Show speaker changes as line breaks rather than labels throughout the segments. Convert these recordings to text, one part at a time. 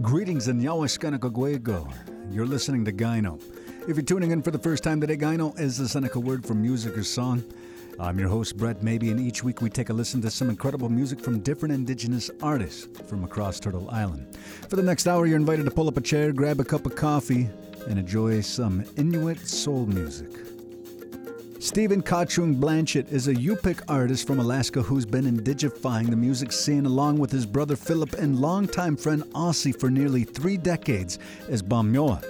Greetings in Yawaskanakagwego. You're listening to Gyno. If you're tuning in for the first time today, Gyno is the Seneca word for music or song. I'm your host, Brett Maybe, and each week we take a listen to some incredible music from different indigenous artists from across Turtle Island. For the next hour, you're invited to pull up a chair, grab a cup of coffee, and enjoy some Inuit soul music. Stephen Qacung Blanchett is a Yupik artist from Alaska who's been indigifying the music scene along with his brother Philip and longtime friend Aussie for nearly three decades as Pamyua.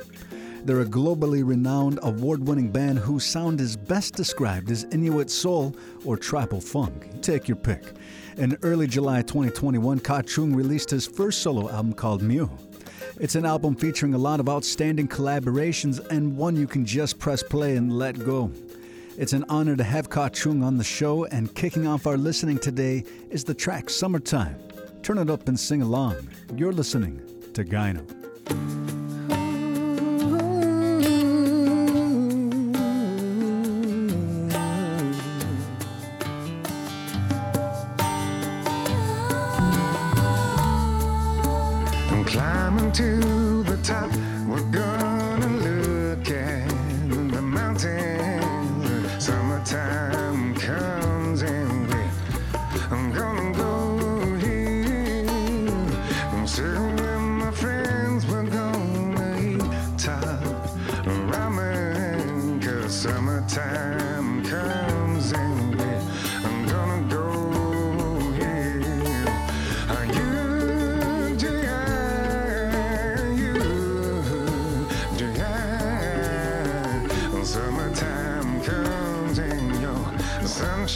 They're a globally renowned, award winning band whose sound is best described as Inuit soul or tribal funk. Take your pick. In early July 2021, Qacung released his first solo album called Mew. It's an album featuring a lot of outstanding collaborations and one you can just press play and let go. It's an honor to have Qacung on the show, and kicking off our listening today is the track Summertime. Turn it up and sing along. You're listening to Gyno.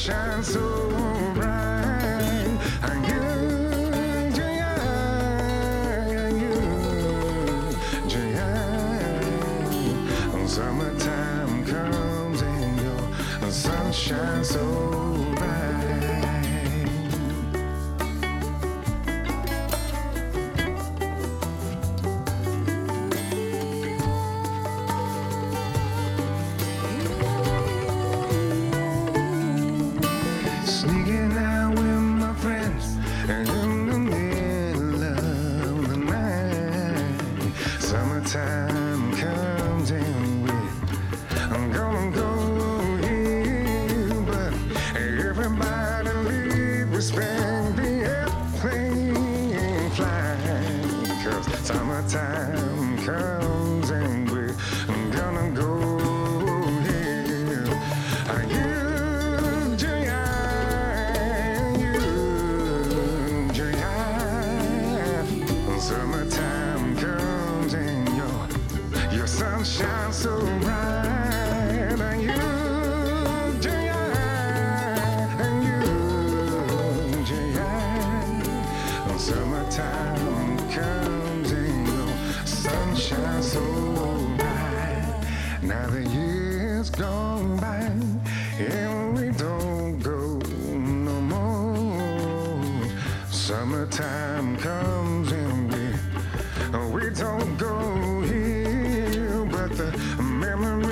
chanson oh. Memory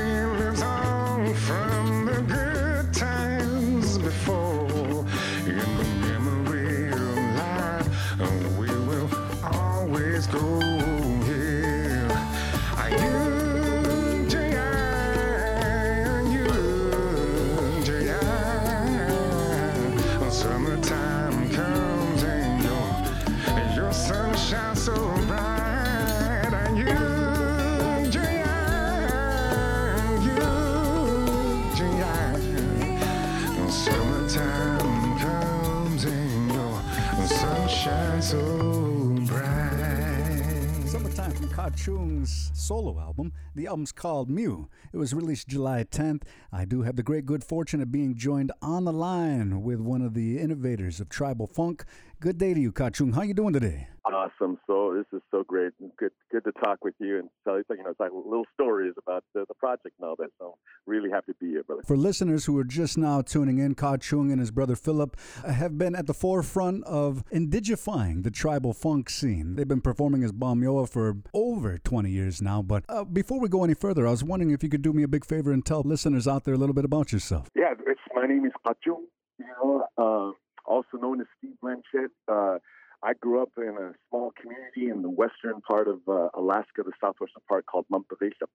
from
Qacung's solo album. The album's called Mew. It was released July 10th. I do have the great good fortune of being joined on the line with one of the innovators of tribal funk. Good day to you, Qacung. How you doing today?
Awesome. So this is so great. Good, good to talk with you and tell you, you know, it's like little stories about the, the project and all that. So really happy to be here, brother.
For listeners who are just now tuning in, Qacung and his brother Philip have been at the forefront of indigifying the tribal funk scene. They've been performing as Pamyua for over 20 years now. But uh, before we go any further, I was wondering if you could do me a big favor and tell listeners out there a little bit about yourself.
Yeah, it's, my name is Qacung, you know, uh, also known as Steve Blanchett. Uh, I grew up in a small community in the western part of uh, Alaska, the southwestern part called Mamterilleq.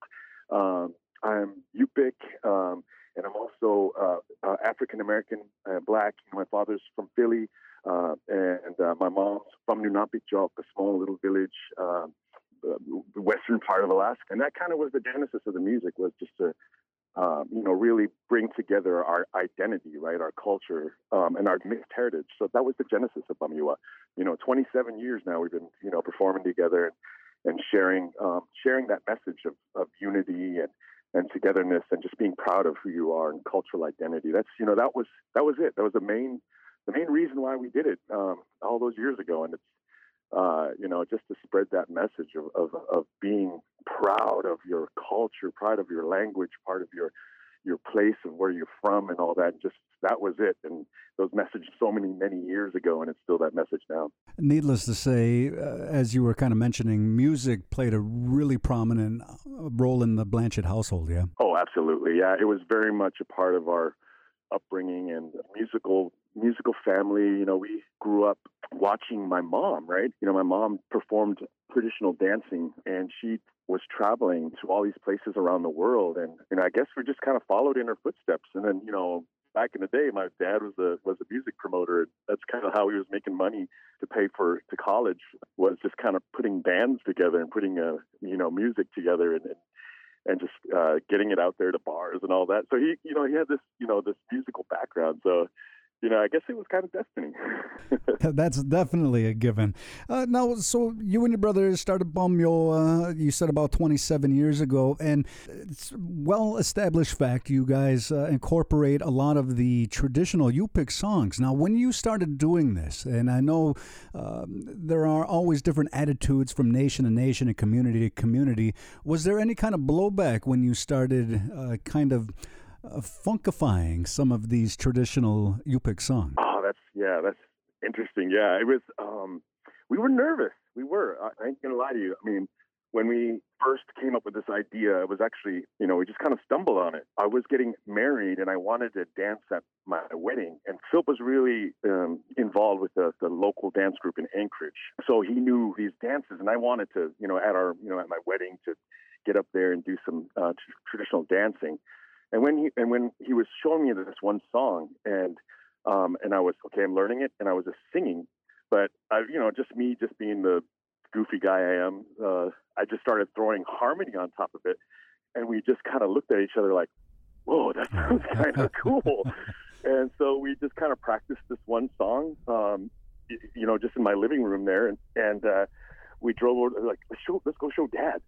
Um, I'm Yupik, um, and I'm also uh, uh, African American, uh, black. My father's from Philly, uh, and uh, my mom's from Nunapitchuk, a small little village, the western part of Alaska. And that kind of was the genesis of the music, was just to um, you know, really bring together our identity, right, our culture, um, and our mixed heritage. So that was the genesis of Pamyua. You know, 27 years now we've been, you know, performing together and, sharing, um, sharing that message of, of unity and, and togetherness and just being proud of who you are and cultural identity. That's, you know, that was, that was it. That was the main, the main reason why we did it um, all those years ago. And it's, uh, you know, just to spread that message of, of, of being proud of your culture, proud of your language, part of your your place and where you're from and all that. Just that was it. And those messages so many, many years ago, and it's still that message now.
Needless to say, uh, as you were kind of mentioning, music played a really prominent uh, role in the Blanchett household, yeah?
Oh, absolutely. Yeah, it was very much a part of our upbringing and musical musical family. You know, we grew up watching my mom, right? You know, my mom performed traditional dancing and she was traveling to all these places around the world and you know I guess we just kind of followed in her footsteps and then you know back in the day my dad was a was a music promoter that's kind of how he was making money to pay for to college was just kind of putting bands together and putting a you know music together and, and and just uh, getting it out there to bars and all that. So he, you know, he had this, you know, this musical background. So you know, I guess it was kind of destiny.
That's definitely a given. Uh, now, so you and your brother started Pamyua, uh, you said about 27 years ago, and it's well established fact you guys uh, incorporate a lot of the traditional Yupik songs. Now, when you started doing this, and I know um, there are always different attitudes from nation to nation and community to community, was there any kind of blowback when you started uh, kind of uh, funkifying some of these traditional Yupik songs.
Oh, that's yeah, that's interesting. Yeah, it was. Um, we were nervous. We were. I, I ain't gonna lie to you. I mean, when we first came up with this idea, it was actually, you know, we just kind of stumbled on it. I was getting married and I wanted to dance at my wedding. And Phil was really um, involved with the, the local dance group in Anchorage. So he knew these dances. And I wanted to, you know, at our, you know, at my wedding to get up there and do some uh, t- traditional dancing. And when he and when he was showing me this one song, and um, and I was okay, I'm learning it, and I was just singing, but I, you know, just me, just being the goofy guy I am, uh, I just started throwing harmony on top of it, and we just kind of looked at each other like, "Whoa, that sounds kind of cool." and so we just kind of practiced this one song, um, you know, just in my living room there, and and uh, we drove over like let's show, let's go show dad.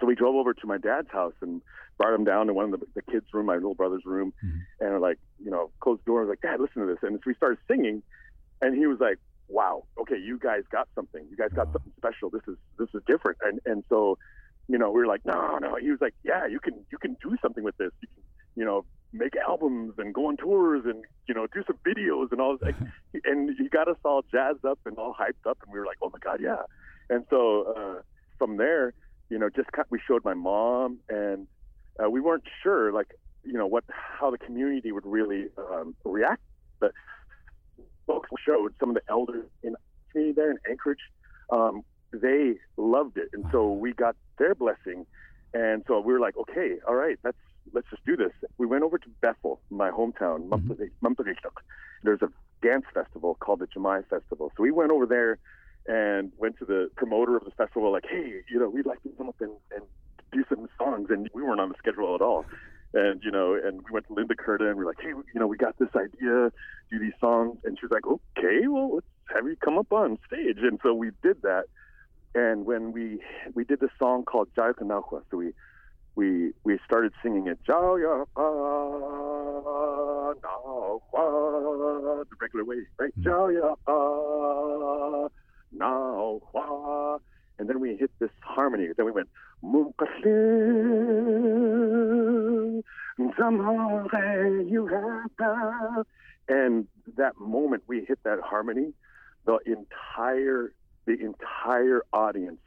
So we drove over to my dad's house and brought him down to one of the, the kids' room, my little brother's room, mm-hmm. and we're like, you know, closed the door. I was like, Dad, listen to this. And so we started singing, and he was like, Wow, okay, you guys got something. You guys got something special. This is this is different. And and so, you know, we were like, No, no. He was like, Yeah, you can you can do something with this. You can, you know, make albums and go on tours and you know do some videos and all. Like, and he got us all jazzed up and all hyped up, and we were like, Oh my God, yeah. And so uh, from there you know, just we showed my mom, and uh, we weren't sure, like, you know, what how the community would really um, react. But folks showed some of the elders in the community there in Anchorage. Um, they loved it, and so we got their blessing. And so we were like, okay, all right, let's let's just do this. We went over to Bethel, my hometown, mm-hmm. There's a dance festival called the Camai Festival. So we went over there and went to the promoter of the festival like, hey, you know, we'd like to come up and, and do some songs, and we weren't on the schedule at all. And you know, and we went to Linda Curta and we're like, hey, you know, we got this idea, do these songs, and she was like, okay, well, let's have you come up on stage. And so we did that. And when we we did this song called Jaya Kanakwa, so we we we started singing it Jaya the regular way, right? Mm-hmm. Jaya now, wah, and then we hit this harmony. Then we went, and that moment we hit that harmony, the entire the entire audience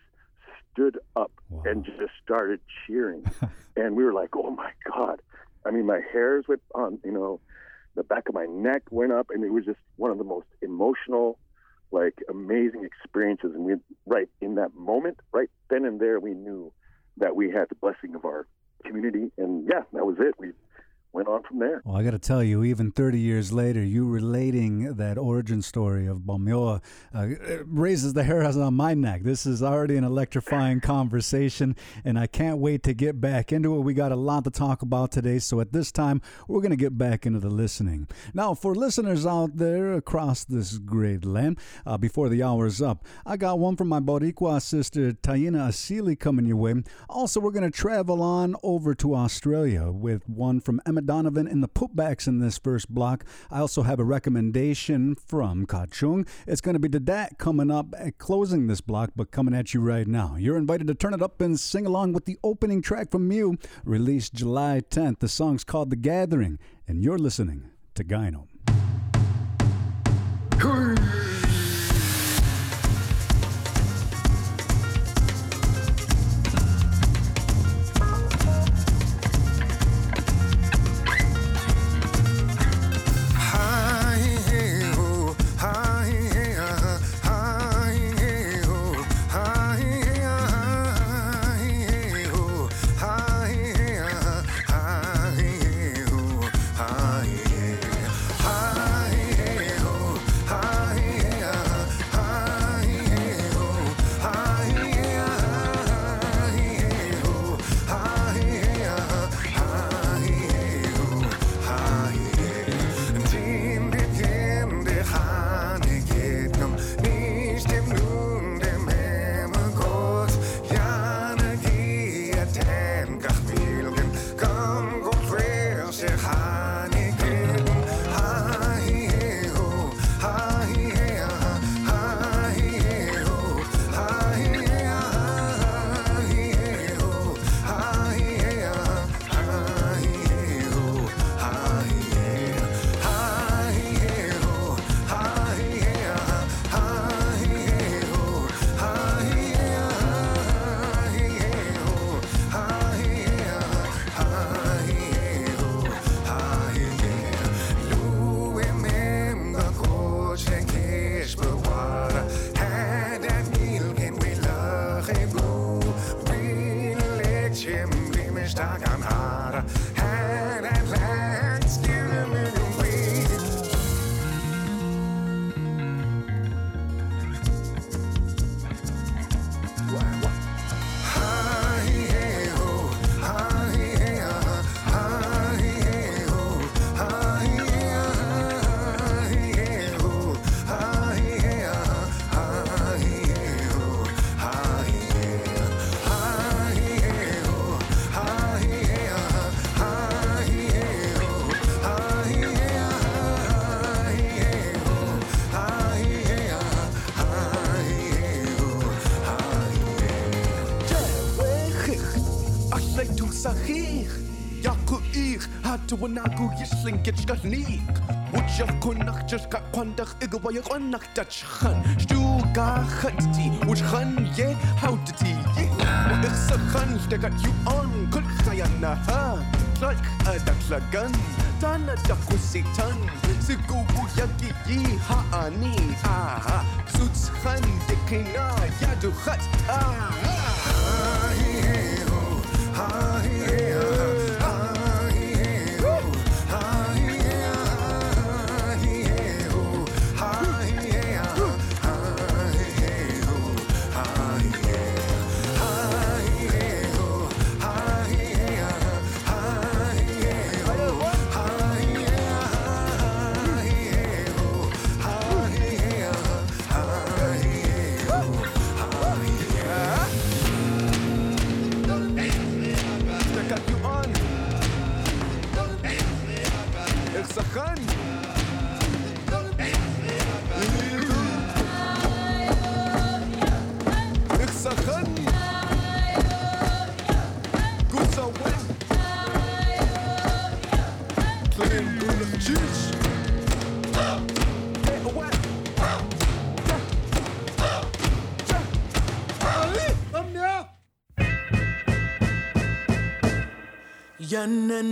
stood up wow. and just started cheering, and we were like, "Oh my god!" I mean, my hairs went on, you know, the back of my neck went up, and it was just one of the most emotional like amazing experiences. And we, right in that moment, right then and there, we knew that we had the blessing of our community. And yeah, that was it. We went on from there.
Well, I got to tell you, even 30 years later, you relating that origin story of Pamyua uh, raises the hairs on my neck. This is already an electrifying conversation, and I can't wait to get back into it. We got a lot to talk about today, so at this time, we're going to get back into the listening. Now, for listeners out there across this great land, uh, before the hour's up, I got one from my Boricua sister, Taina Asili, coming your way. Also, we're going to travel on over to Australia with one from Donovan in the putbacks in this first block. I also have a recommendation from Qacung. It's going to be DDAT coming up at closing this block, but coming at you right now. You're invited to turn it up and sing along with the opening track from Mew, released July 10th. The song's called The Gathering, and you're listening to Gyno.
stark am Hader. Just got kwandach igawaya kwanach dach khan Stuga khatti which khan ye how to ti ye Iksa khan got you on kul
人。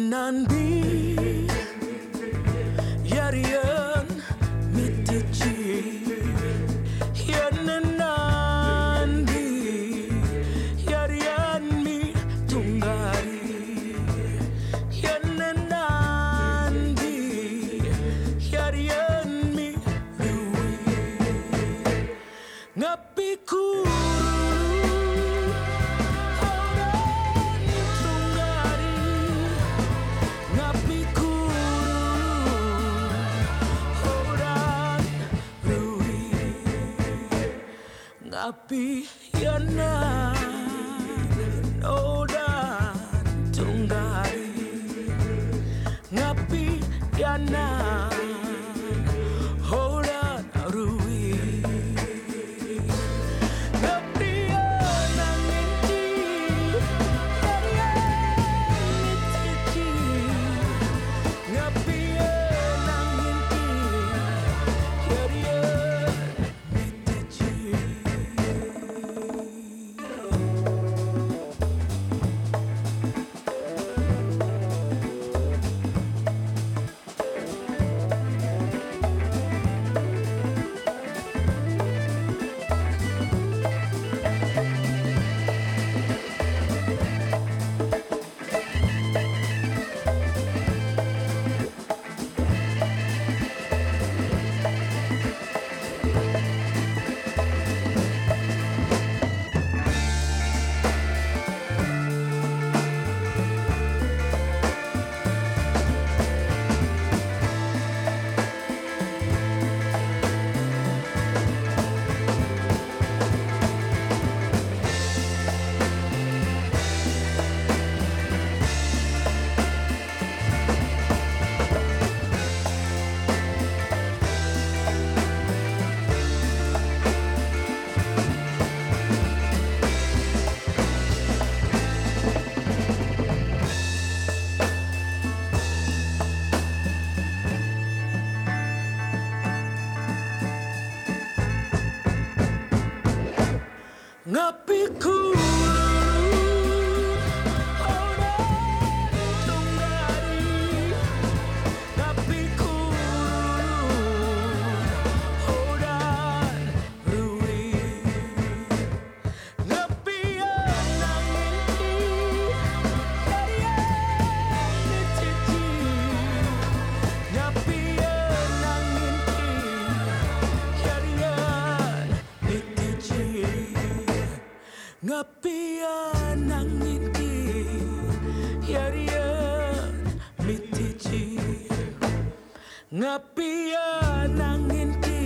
Ngapian angin ki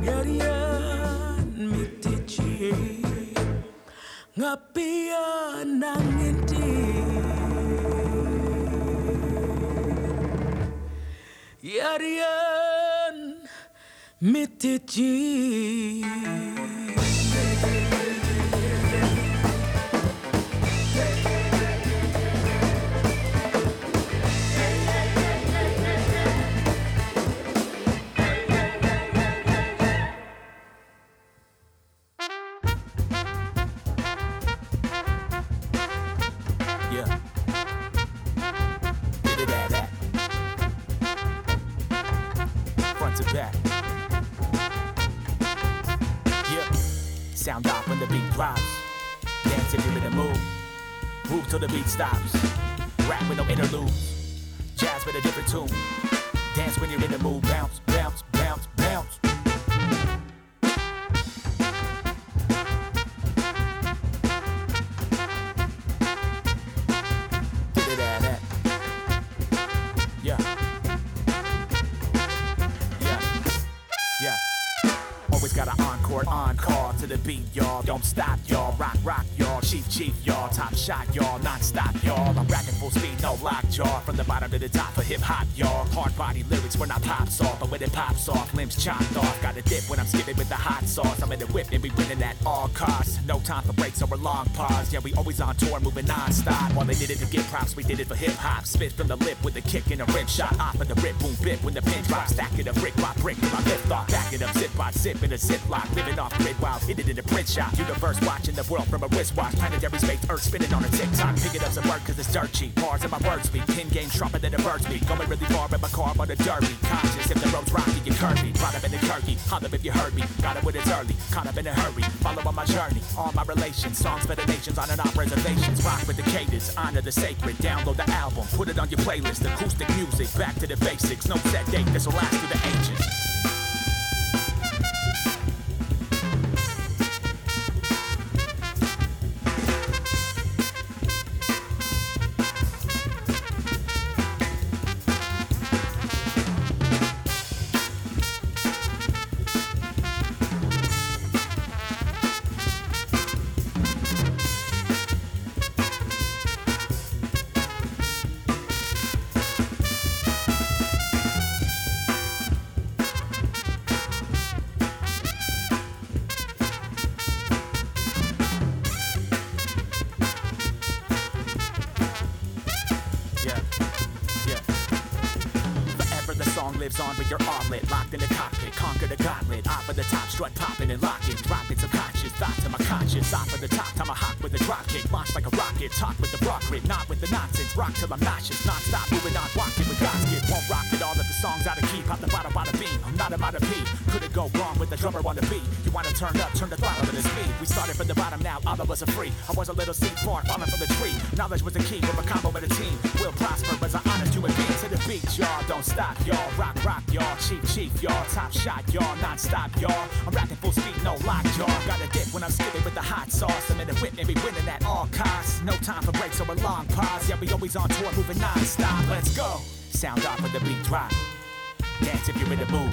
Yarian mitiji Ngapian angin ki Yarian mitiji
till the beat stops. Rap with no interludes. Jazz with a different tune. Dance when you're in the mood. Bounce, when I pops off, but when it pops off, limbs chopped off. Got a dip when I'm skipping with the hot sauce. I'm in the whip and we winning at all costs. No time for breaks or a long pause. Yeah, we always on tour, moving non-stop. While they did it to get props, we did it for hip hop. Spit from the lip with a kick and a rim shot. Off of the rip, boom, bit when the pin drops. Stack it up brick by brick till I lift off. Back it up, zip by zip in a ziplock. Living off grid while hit it in a print shop. Universe watching the world from a wristwatch. Planetary space, earth spinning on a TikTok. Picking up some work cause it's dirt cheap. Bars in my word speak. Pin game sharper than a bird speak. Going really far in my car on the derby. Conscious if the road's rocky, you curvy. Brought up in the turkey. Holler if you heard me. Got it when it's early. Caught up in a hurry. Follow on my journey. All my relations. Songs for the nations on and off reservations. Rock with the cadence. Honor the sacred. Download the album. Put it on your playlist. Acoustic music. Back to the basics. No set date. This will last through the ages. Y'all. Chief, chief, y'all. Top shot, y'all. Non-stop, y'all. I'm rapping full speed, no lock, y'all. Got a dip when I'm skipping with the hot sauce. I'm in the whip, maybe winning at all costs. No time for breaks or a long pause. Yeah, we always on tour, moving non-stop. Let's go. Sound off with the beat drop. Dance if you're in the mood.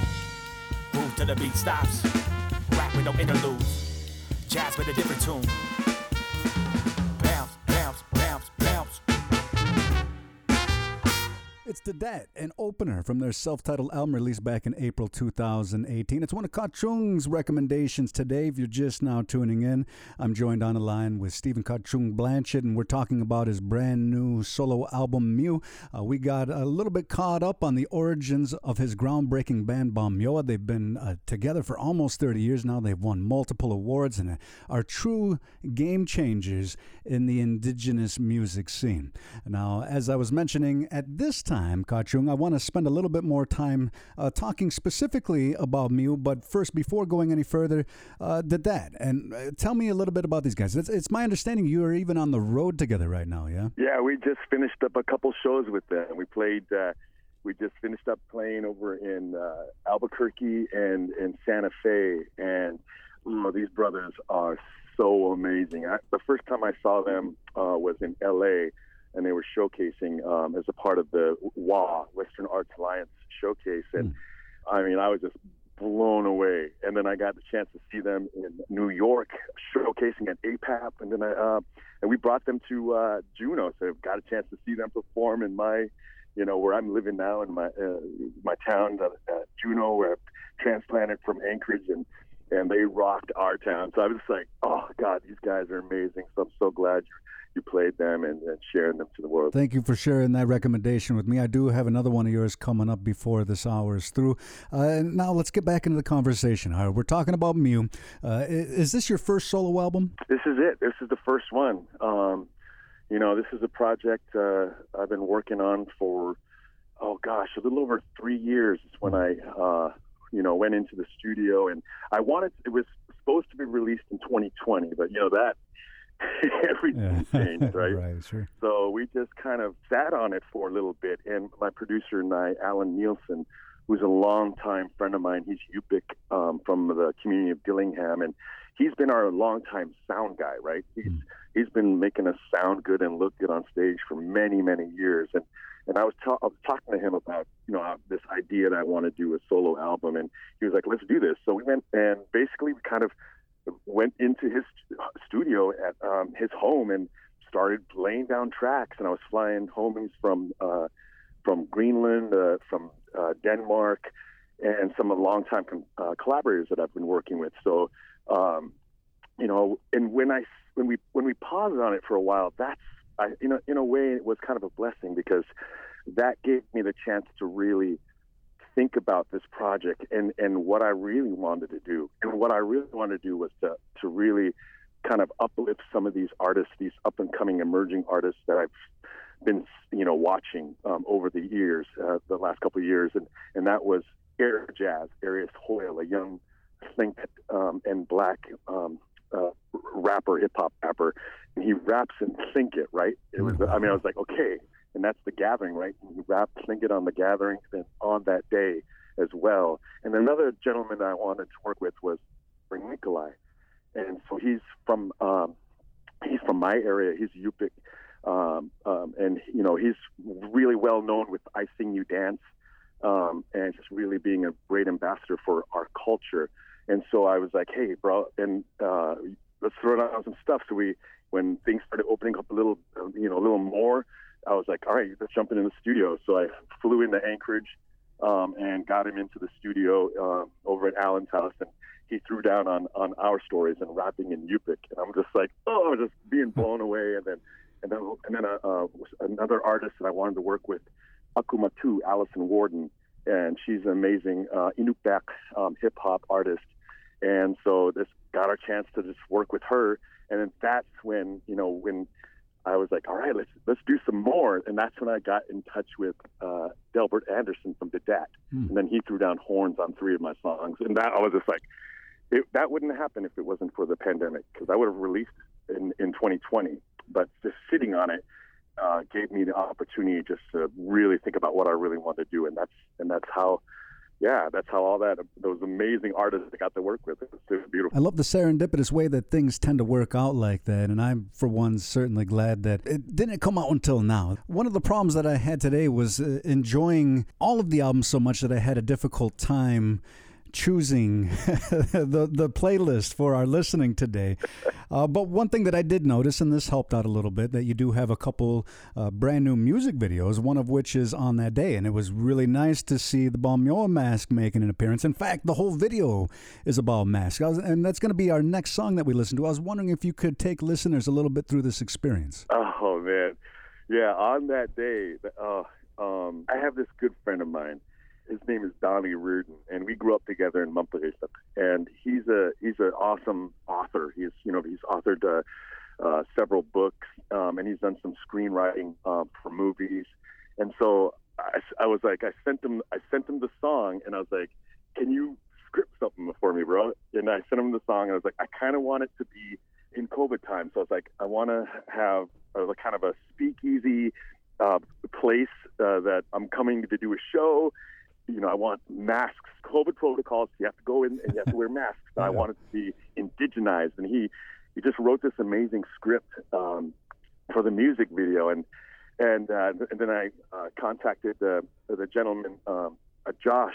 Move till the beat stops. Rap with no interludes. Jazz with a different tune.
It's The Dat, an opener from their self titled album released back in April 2018. It's one of Qacung's recommendations today. If you're just now tuning in, I'm joined on the line with Stephen Qacung Blanchett, and we're talking about his brand new solo album, Mew. Uh, we got a little bit caught up on the origins of his groundbreaking band, Pamyua. They've been uh, together for almost 30 years now. They've won multiple awards and are true game changers in the indigenous music scene. Now, as I was mentioning, at this time, Qacung, I want to spend a little bit more time uh, talking specifically about Mew. But first, before going any further, uh, the dad, and uh, tell me a little bit about these guys. It's, it's my understanding you are even on the road together right now, yeah?
Yeah, we just finished up a couple shows with them. We played. Uh, we just finished up playing over in uh, Albuquerque and in Santa Fe, and oh, these brothers are so amazing. I, the first time I saw them uh, was in L.A. and they were showcasing um, as a part of the WA Western Arts Alliance showcase, and I mean, I was just blown away. And then I got the chance to see them in New York showcasing at APAP, and then I uh, and we brought them to uh, Juneau, so I've got a chance to see them perform in my, you know, where I'm living now in my uh, my town, uh, uh, Juneau, where I transplanted from Anchorage, and and they rocked our town. So I was just like, oh God, these guys are amazing. So I'm so glad you, you played them and, and sharing them to the world.
Thank you for sharing that recommendation with me. I do have another one of yours coming up before this hour is through. Uh, now let's get back into the conversation. Right, we're talking about Mew. Uh, is this your first solo album?
This is it. This is the first one. Um, you know, this is a project uh, I've been working on for, oh gosh, a little over three years. Is when I, uh, you know, went into the studio and I wanted. It was supposed to be released in 2020, but you know that everything changed, right?
right, sure.
So we just kind of sat on it for a little bit. And my producer and I, Alan Nielsen, who's a longtime friend of mine, he's Yupik um, from the community of Dillingham, and he's been our longtime sound guy, right? He's he's been making us sound good and look good on stage for many many years. And and I was, ta- I was talking to him about you know this idea that I want to do a solo album, and he was like, "Let's do this." So we went and basically we kind of went into his studio at um, his home and started laying down tracks. And I was flying homies from uh, from Greenland, uh, from uh, Denmark, and some of the longtime uh, collaborators that I've been working with. So, um, you know, and when I when we when we paused on it for a while, that's I, you know, in a way, it was kind of a blessing because that gave me the chance to really think about this project and, and what I really wanted to do. And what I really wanted to do was to, to really kind of uplift some of these artists, these up and coming emerging artists that I've been, you know, watching um, over the years, uh, the last couple of years. And, and that was Air Jazz, Arius Hoyle, a young think um, and black um, rapper, hip hop rapper. And he raps and think it, right? It was, I mean, I was like, okay, and that's the gathering, right? He You rap it on the gathering, then on that day as well. And another gentleman I wanted to work with was Byron Nicholai, and so he's from um, he's from my area. He's Yupik, um, um, and you know he's really well known with "I Sing You Dance," um, and just really being a great ambassador for our culture. And so I was like, hey, bro, and uh, let's throw down some stuff. So we, when things started opening up a little, uh, you know, a little more. I was like, all right, let's jump in the studio. So I flew into Anchorage um, and got him into the studio uh, over at Alan's house, and he threw down on on our stories and rapping in Yupik, and I'm just like, oh, I was just being blown away. And then and then and then uh, uh, another artist that I wanted to work with, Akumatu, Allison Warden, and she's an amazing uh, Inupiaq um, hip hop artist. And so this got our chance to just work with her, and then that's when you know when I was like, all right, let's let's do some more, and that's when I got in touch with uh, Delbert Anderson from the Dat, and then he threw down horns on three of my songs, and that I was just like, it, that wouldn't happen if it wasn't for the pandemic, because I would have released in in 2020, but just sitting on it uh, gave me the opportunity just to really think about what I really want to do, and that's and that's how, yeah, that's how all that those amazing artists got to work with. It was, it was beautiful.
I love the serendipitous way that things tend to work out like that, and I'm, for one, certainly glad that it didn't come out until now. One of the problems that I had today was uh, enjoying all of the albums so much that I had a difficult time choosing the the playlist for our listening today. Uh, but one thing that I did notice, and this helped out a little bit, that you do have a couple uh, brand new music videos. One of which is on that day, and it was really nice to see the Pamyua mask making an appearance. In fact, the whole video is about mask, was, and that's going to be our next song that we listen to. I was wondering if you could take listeners a little bit through this experience.
Oh man, yeah. On that day, uh, um, I have this good friend of mine. His name is Donnie Reardon, and we grew up together in Mampurista. And he's a he's an awesome author. He's you know he's authored uh, uh, several books, um, and he's done some screenwriting um, for movies. And so I, I was like, I sent him I sent him the song, and I was like, can you script something for me, bro? And I sent him the song, and I was like, I kind of want it to be in COVID time. So I was like, I want to have a, kind of a speakeasy uh, place uh, that I'm coming to do a show. You know, I want masks, COVID protocols. You have to go in and you have to wear masks. I want it to be indigenized. And he, he just wrote this amazing script um, for the music video. And and, uh, and then I uh, contacted the the gentleman, um, uh, Josh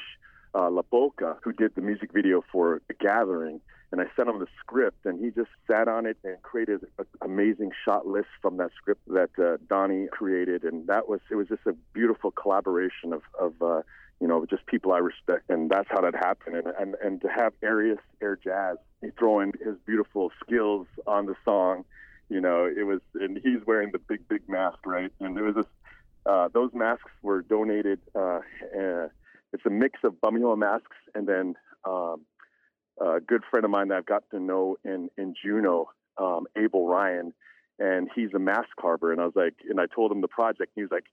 uh, LaBoca, who did the music video for The Gathering. And I sent him the script, and he just sat on it and created an amazing shot list from that script that uh, Donnie created. And that was it was just a beautiful collaboration of of uh, you know just people I respect, and that's how that happened. And and, and to have Arius Air Jazz throwing his beautiful skills on the song, you know, it was and he's wearing the big big mask, right? And it was just uh, those masks were donated. Uh, uh, it's a mix of Pamyua masks and then um, a good friend of mine that I've got to know in in Juneau, um, Abel Ryan, and he's a mask carver. And I was like, and I told him the project. And he was like,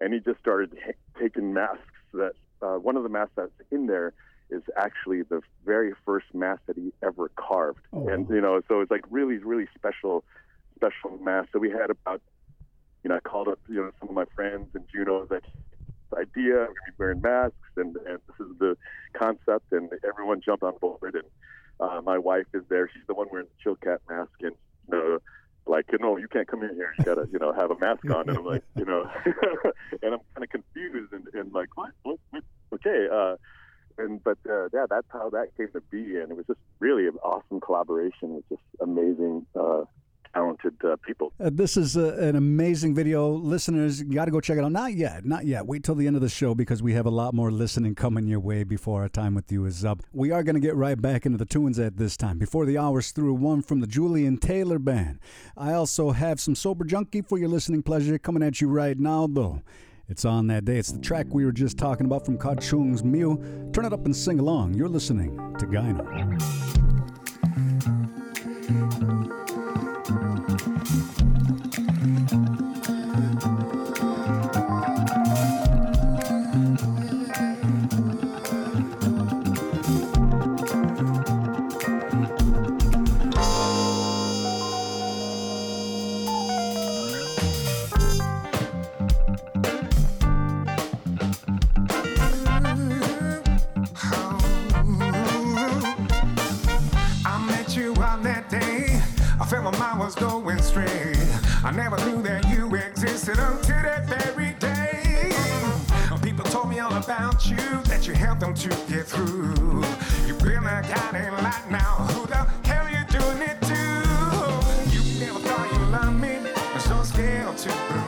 and he just started taking masks. That uh, one of the masks that's in there is actually the very first mask that he ever carved.
Oh.
And you know, so it's like really really special special mask. So we had about you know, I called up, you know, some of my friends in Juneau that idea. We're going to be wearing masks, and, and this is the concept, and everyone jumped on board. And uh, my wife is there; she's the one wearing the chill cat mask, and you know, like, no, you can't come in here. You gotta, you know, have a mask on. And I'm like, you know, and I'm kind of confused and, and like, what? what? what? Okay. Uh, and but uh, yeah, that's how that came to be, and it was just really an awesome collaboration with just amazing, uh, talented uh, people.
Uh, this is uh, an amazing video. Listeners, you got to go check it out. Not yet, not yet. Wait till the end of the show because we have a lot more listening coming your way before our time with you is up. We are going to get right back into the tunes at this time. Before the hour's through, one from the Julian Taylor Band. I also have some Sober Junkie for your listening pleasure coming at you right now, though. It's on that day. It's the track we were just talking about from Qacung's Mew. Turn it up and sing along. You're listening to Gyno.
Was going straight. I never knew that you existed until that very day. People told me all about you, that you helped them to get through. You really got it right now. Who the hell are you doing it to? You never thought you loved me. I'm so scared to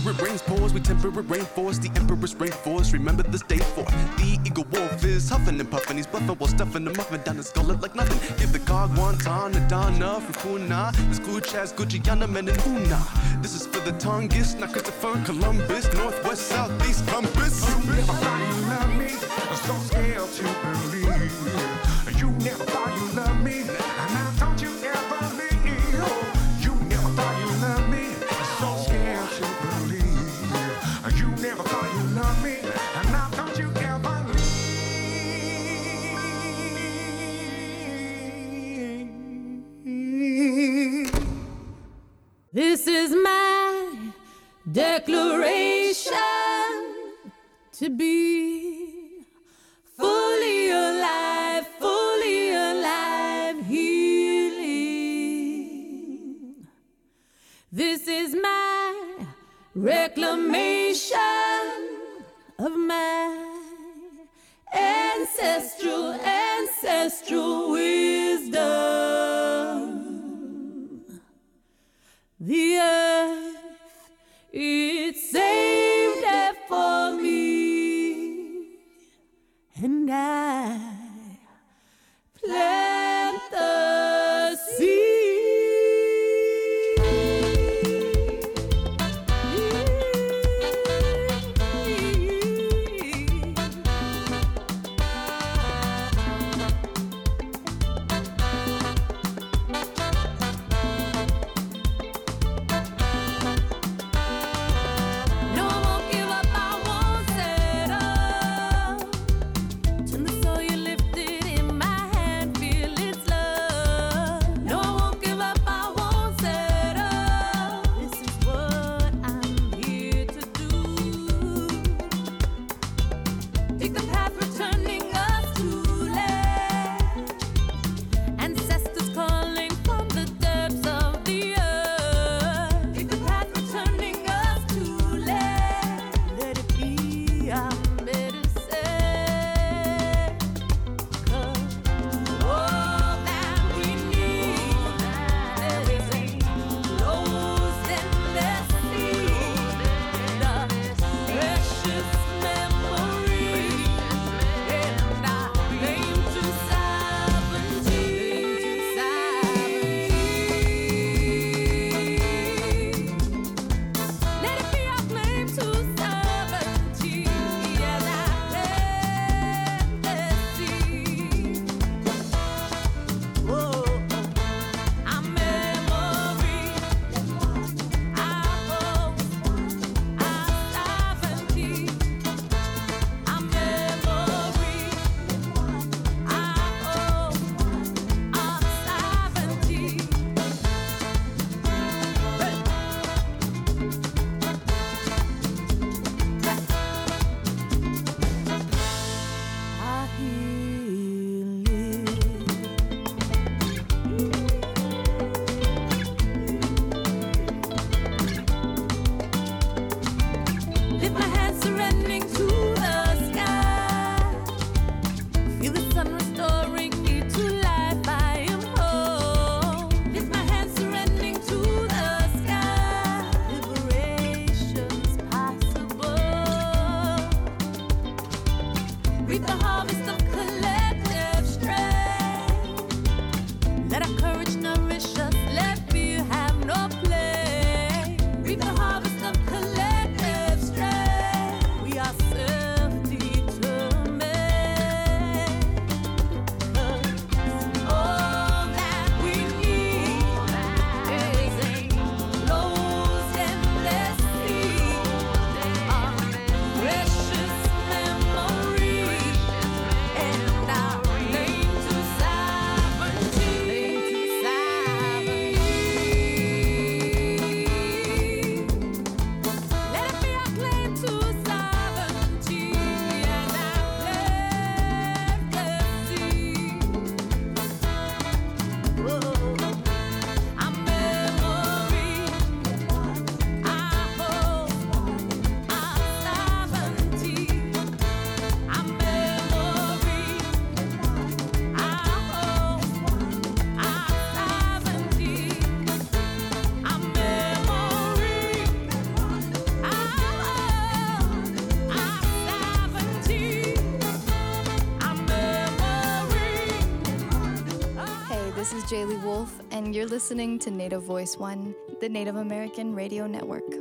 temperate rains pours, we temperate rainforest, the emperor's rainforest. Remember this day for the eagle wolf is huffing and puffing, he's bluffing while stuffing the muffin down his gullet like nothing. Give the cog one ton of Donna from Kuna, this glue chaz, Gucciana, men and Una. This is for the Tongus, not Christopher Columbus, northwest, southeast, compass.
You never thought you loved me, I'm so scared to believe. You never thought you loved me,
is my declaration to be fully alive, fully alive, healing. This is my reclamation of my ancestral, ancestral wisdom. The earth, it saved it for me, and I
pledge. Jaylee Wolf, and you're listening to Native Voice One, the Native American Radio Network.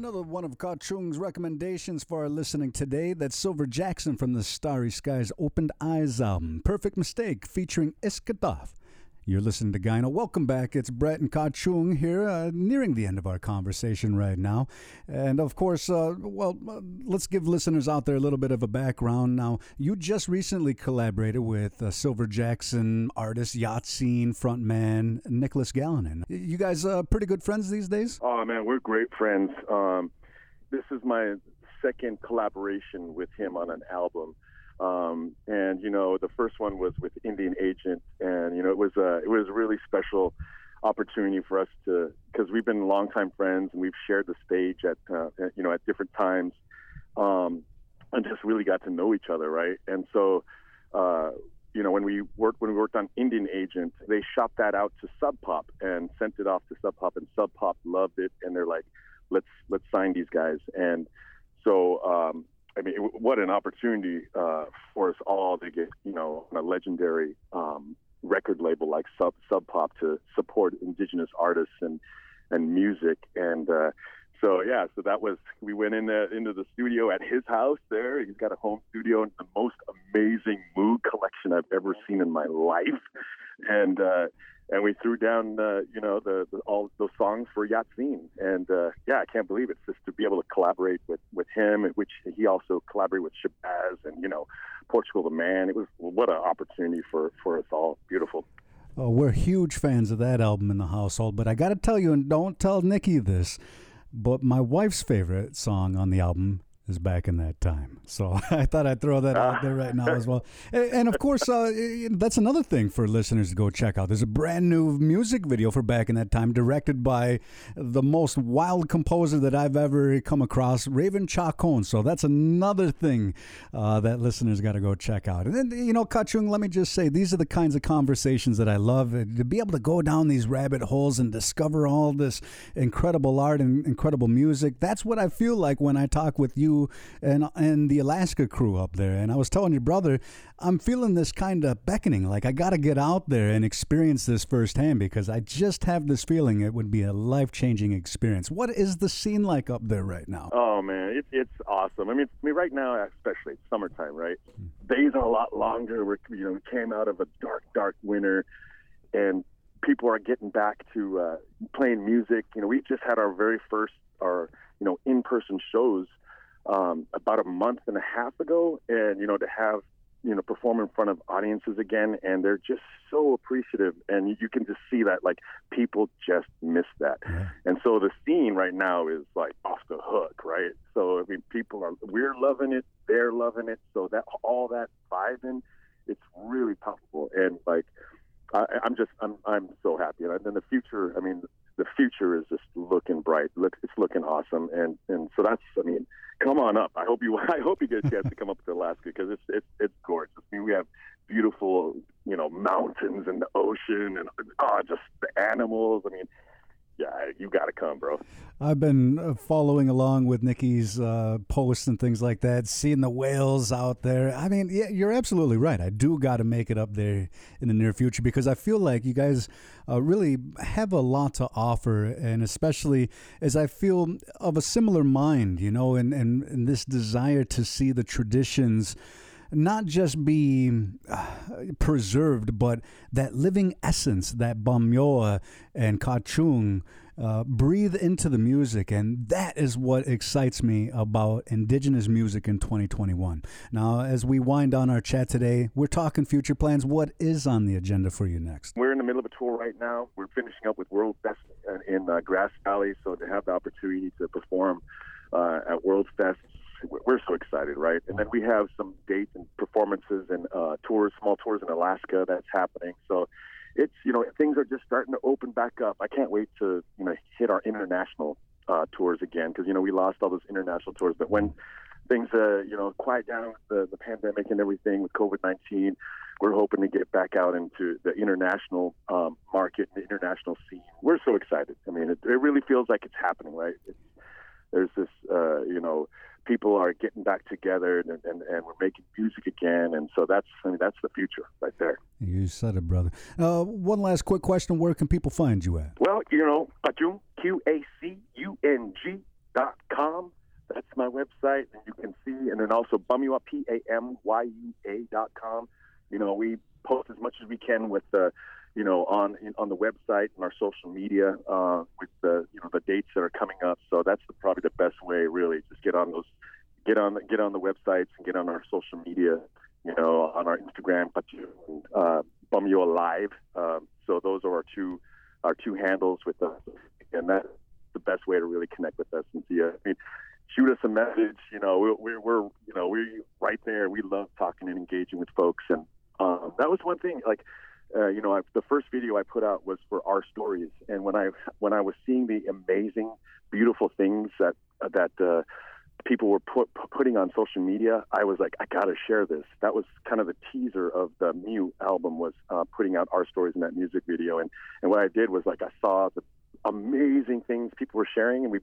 Another one of Qacung's recommendations for our listening today. that Silver Jackson from the Starry Skies Opened Eyes album. Perfect Mistake featuring Iskadov. You're listening to Gyno. Welcome back. It's Brett and Qacung here, uh, nearing the end of our conversation right now. And of course, uh, well, uh, let's give listeners out there a little bit of a background. Now, you just recently collaborated with uh, Silver Jackson artist, Ya Tseen frontman Nicholas Galanin. You guys uh, pretty good friends these days?
Oh man, we're great friends. Um, this is my second collaboration with him on an album. Um, and you know, the first one was with Indian Agent, and you know, it was a it was a really special opportunity for us to because we've been longtime friends and we've shared the stage at uh, at, you know at different times, um, and just really got to know each other, right? And so, uh, you know, when we worked when we worked on Indian Agent, they shot that out to Sub Pop and sent it off to Sub Pop, and Sub Pop loved it, and they're like, let's let's sign these guys, and so. Um, I mean, what an opportunity uh, for us all to get, you know, a legendary um, record label like Sub Sub Pop to support indigenous artists and and music. And uh, so, yeah, so that was we went in the, into the studio at his house. There, he's got a home studio and the most amazing mood collection I've ever seen in my life. And uh, and we threw down, uh, you know, the, the all those songs for Ya Tseen, and uh, yeah, I can't believe it. Just to be able to collaborate with with him, which he also collaborated with Shabazz and you know, Portugal the Man. It was what an opportunity for for us all. Beautiful.
Oh, we're huge fans of that album in the household, but I got to tell you, and don't tell Nikki this, but my wife's favorite song on the album is back in that time. So I thought I'd throw that out there right now as well. And, of course, uh, that's another thing for listeners to go check out. There's a brand new music video for Back in That Time, directed by the most wild composer that I've ever come across, Raven Chacon. So that's another thing uh, that listeners got to go check out. And then, you know, Qacung, let me just say, these are the kinds of conversations that I love. Uh, To be able to go down these rabbit holes and discover all this incredible art and incredible music. That's what I feel like when I talk with you and and the Alaska crew up there. And I was telling your brother, I'm feeling this kind of beckoning, like I got to get out there and experience this firsthand because I just have this feeling it would be a life changing experience. What is the scene like up there right now?
Oh man, it, it's awesome. I mean, I mean, right now, especially it's summertime, right? Days are a lot longer. We're you know we came out of a dark, dark winter, and people are getting back to uh, playing music. You know, we just had our very first our you know in-person shows um, about a month and a half ago, and you know to have you know perform in front of audiences again, and they're just so appreciative, and you can just see that like people just miss that, and so the scene right now is like off the hook, right? So I mean, people are we're loving it, they're loving it, so that all that vibing, it's really palpable, and like I, I'm just I'm I'm so happy, and then the future, I mean. The future is just looking bright. Look, it's looking awesome, and and so that's. I mean, come on up. I hope you I hope you get a chance to come up to Alaska because it's it's it's gorgeous. I mean, we have beautiful you know mountains and the ocean and oh, just the animals. I mean, yeah, you got to come, bro.
I've been uh, following along with Nikki's uh, posts and things like that, seeing the whales out there. I mean, yeah, you're absolutely right. I do got to make it up there in the near future because I feel like you guys uh, really have a lot to offer, and especially as I feel of a similar mind, you know, and, and, and this desire to see the traditions not just be uh, preserved, but that living essence that Pamyua and Qacung uh, breathe into the music. And that is what excites me about indigenous music in 2021. Now, as we wind on our chat today, we're talking future plans. What is on the agenda for you next?
We're in the middle of a tour right now. We're finishing up with World Fest in- uh, Grass Valley, so to have the opportunity to perform uh, at World Fest, we're- so excited, right? And then we have some dates and performances and uh, tours, small tours in Alaska that's happening. So it's you know things are just starting to open back up. I can't wait to you know hit our international uh, tours again because you know we lost all those international tours, but when things uh, you know quiet down with the, the pandemic and everything with COVID nineteen, we're hoping to get back out into the international um, market, the international scene. We're so excited. I mean, it, it really feels like it's happening, right? It's, there's this, uh, you know, people are getting back together and, and, and we're making music again, and so that's I mean that's the future right there.
You said it, brother. Uh, one last quick question Where can people find you at?
Well, you know, Qacung, Q A C U N G dot com. That's my website, and you can see, and then also Pamyua, P A M Y U A dot com. You know, we post as much as we can with the, you know, on on the website and our social media uh, with the, you know, the dates that are coming up. So that's the, probably the best way, really. Just get on those, get on get on the websites and get on our social media. You know, on our Instagram, Qacung, uh, Pamyua Live. Um, so those are our two our two handles with us, and that's the best way to really connect with us and see. I mean, shoot us a message. You know, we're, we're, we're you know we're right there. We love talking and engaging with folks, and um, that was one thing. Like, uh, you know, I, the first video I put out was for our stories, and when I when I was seeing the amazing, beautiful things that that uh, people were put, putting on social media, I was like, I got to share this. That was kind of the teaser of the Mew album was uh, putting out our stories in that music video. And, and what I did was like, I saw the amazing things people were sharing and we,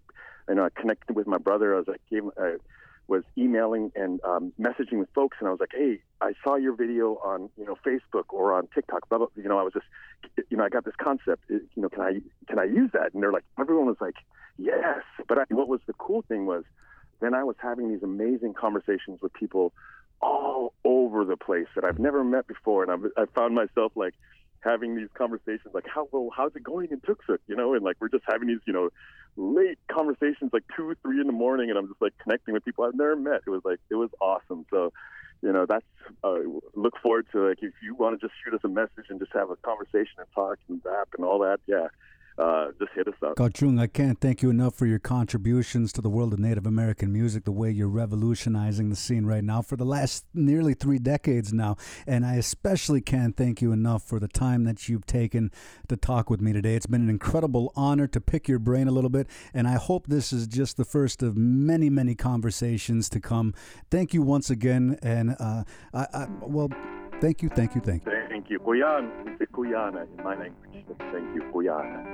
you know, I connected with my brother. I was like, gave I was emailing and um, messaging with folks, and I was like, "Hey, I saw your video on you know Facebook or on TikTok." Blah, blah, you know, I was just, you know, I got this concept. You know, can I can I use that? And they're like, everyone was like, "Yes." But I, what was the cool thing was, then I was having these amazing conversations with people all over the place that I've never met before, and I've, I found myself like having these conversations like how well how's it going in Toksook, you know, and like we're just having these you know late conversations like two three in the morning, and I'm just like connecting with people I've never met. It was like it was awesome. So. You know, that's uh, look forward to like if you want to just shoot us a message and just have a conversation and talk and rap and all that. Yeah, uh, just hit us up.
Qacung, I can't thank you enough for your contributions to the world of Native American music, the way you're revolutionizing the scene right now for the last nearly three decades now. And I especially can't thank you enough for the time that you've taken to talk with me today. It's been an incredible honor to pick your brain a little bit, and I hope this is just the first of many, many conversations to come. Thank you once again, and uh, I, I, well, thank you, thank you, thank you.
Thank you. Kuyan, we say Kuyana in my language. Thank you, Kuyana.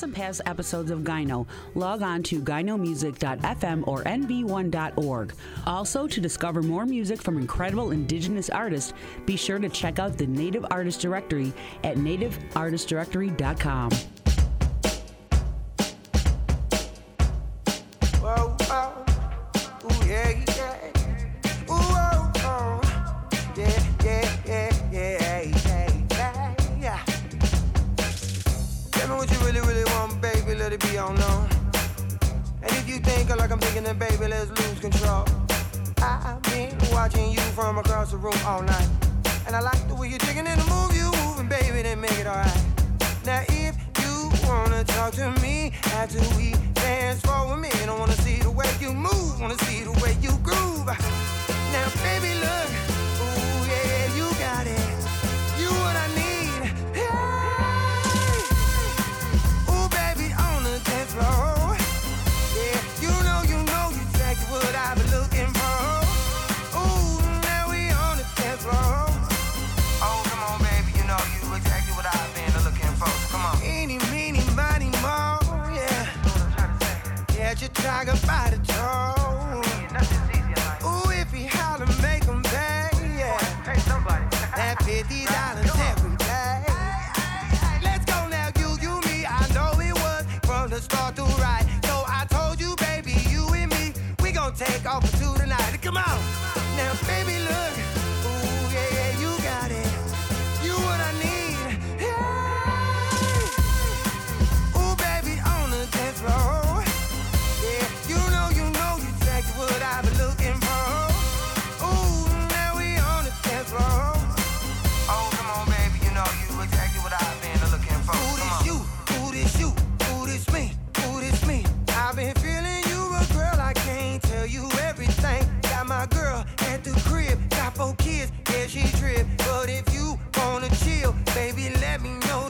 Plus past episodes of Gyno, log on to gynomusic.fm or nv1.org. Also, to discover more music from incredible indigenous artists, be sure to check out the Native Artist Directory at nativeartistdirectory.com.
talk about it, if he pay. Yeah. that fifty dollars every day. Let's go now, you, you, me. I know it was from the start to right. So I told you, baby, you and me, we take off for two tonight. Come on, now, baby, look. Baby, let me know